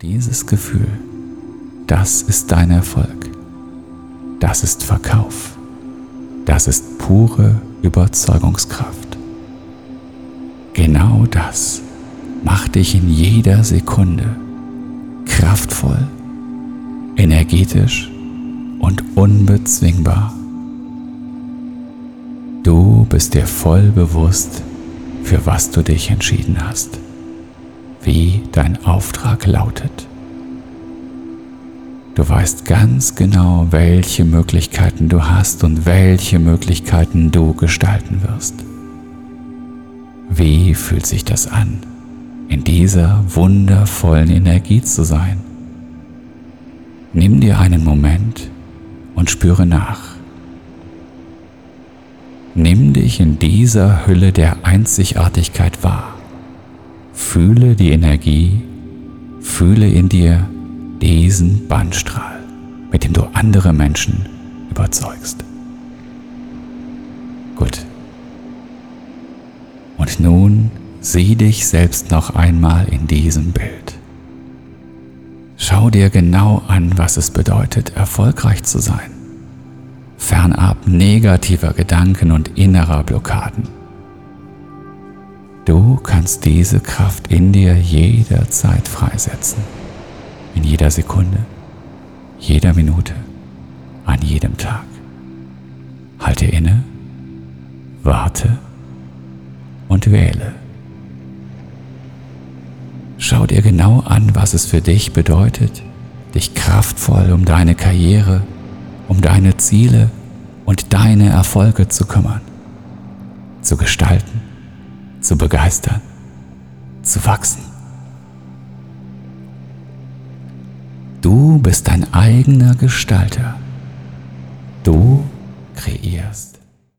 Dieses Gefühl, das ist dein Erfolg. Das ist Verkauf. Das ist pure Überzeugungskraft. Genau das macht dich in jeder Sekunde kraftvoll, energetisch und unbezwingbar. Du bist dir voll bewusst, für was du dich entschieden hast, wie dein Auftrag lautet. Du weißt ganz genau, welche Möglichkeiten du hast und welche Möglichkeiten du gestalten wirst. Wie fühlt sich das an, in dieser wundervollen Energie zu sein? Nimm dir einen Moment und spüre nach. Nimm dich in dieser Hülle der Einzigartigkeit wahr. Fühle die Energie, fühle in dir diesen Bandstrahl, mit dem du andere Menschen überzeugst. Gut. Und nun sieh dich selbst noch einmal in diesem Bild. Schau dir genau an, was es bedeutet, erfolgreich zu sein. Fernab negativer Gedanken und innerer Blockaden. Du kannst diese Kraft in dir jederzeit freisetzen. In jeder Sekunde, jeder Minute, an jedem Tag. Halte inne, warte und wähle. Schau dir genau an, was es für dich bedeutet, dich kraftvoll um deine Karriere, um deine Ziele und deine Erfolge zu kümmern, zu gestalten, zu begeistern, zu wachsen. Du bist dein eigener Gestalter. Du kreierst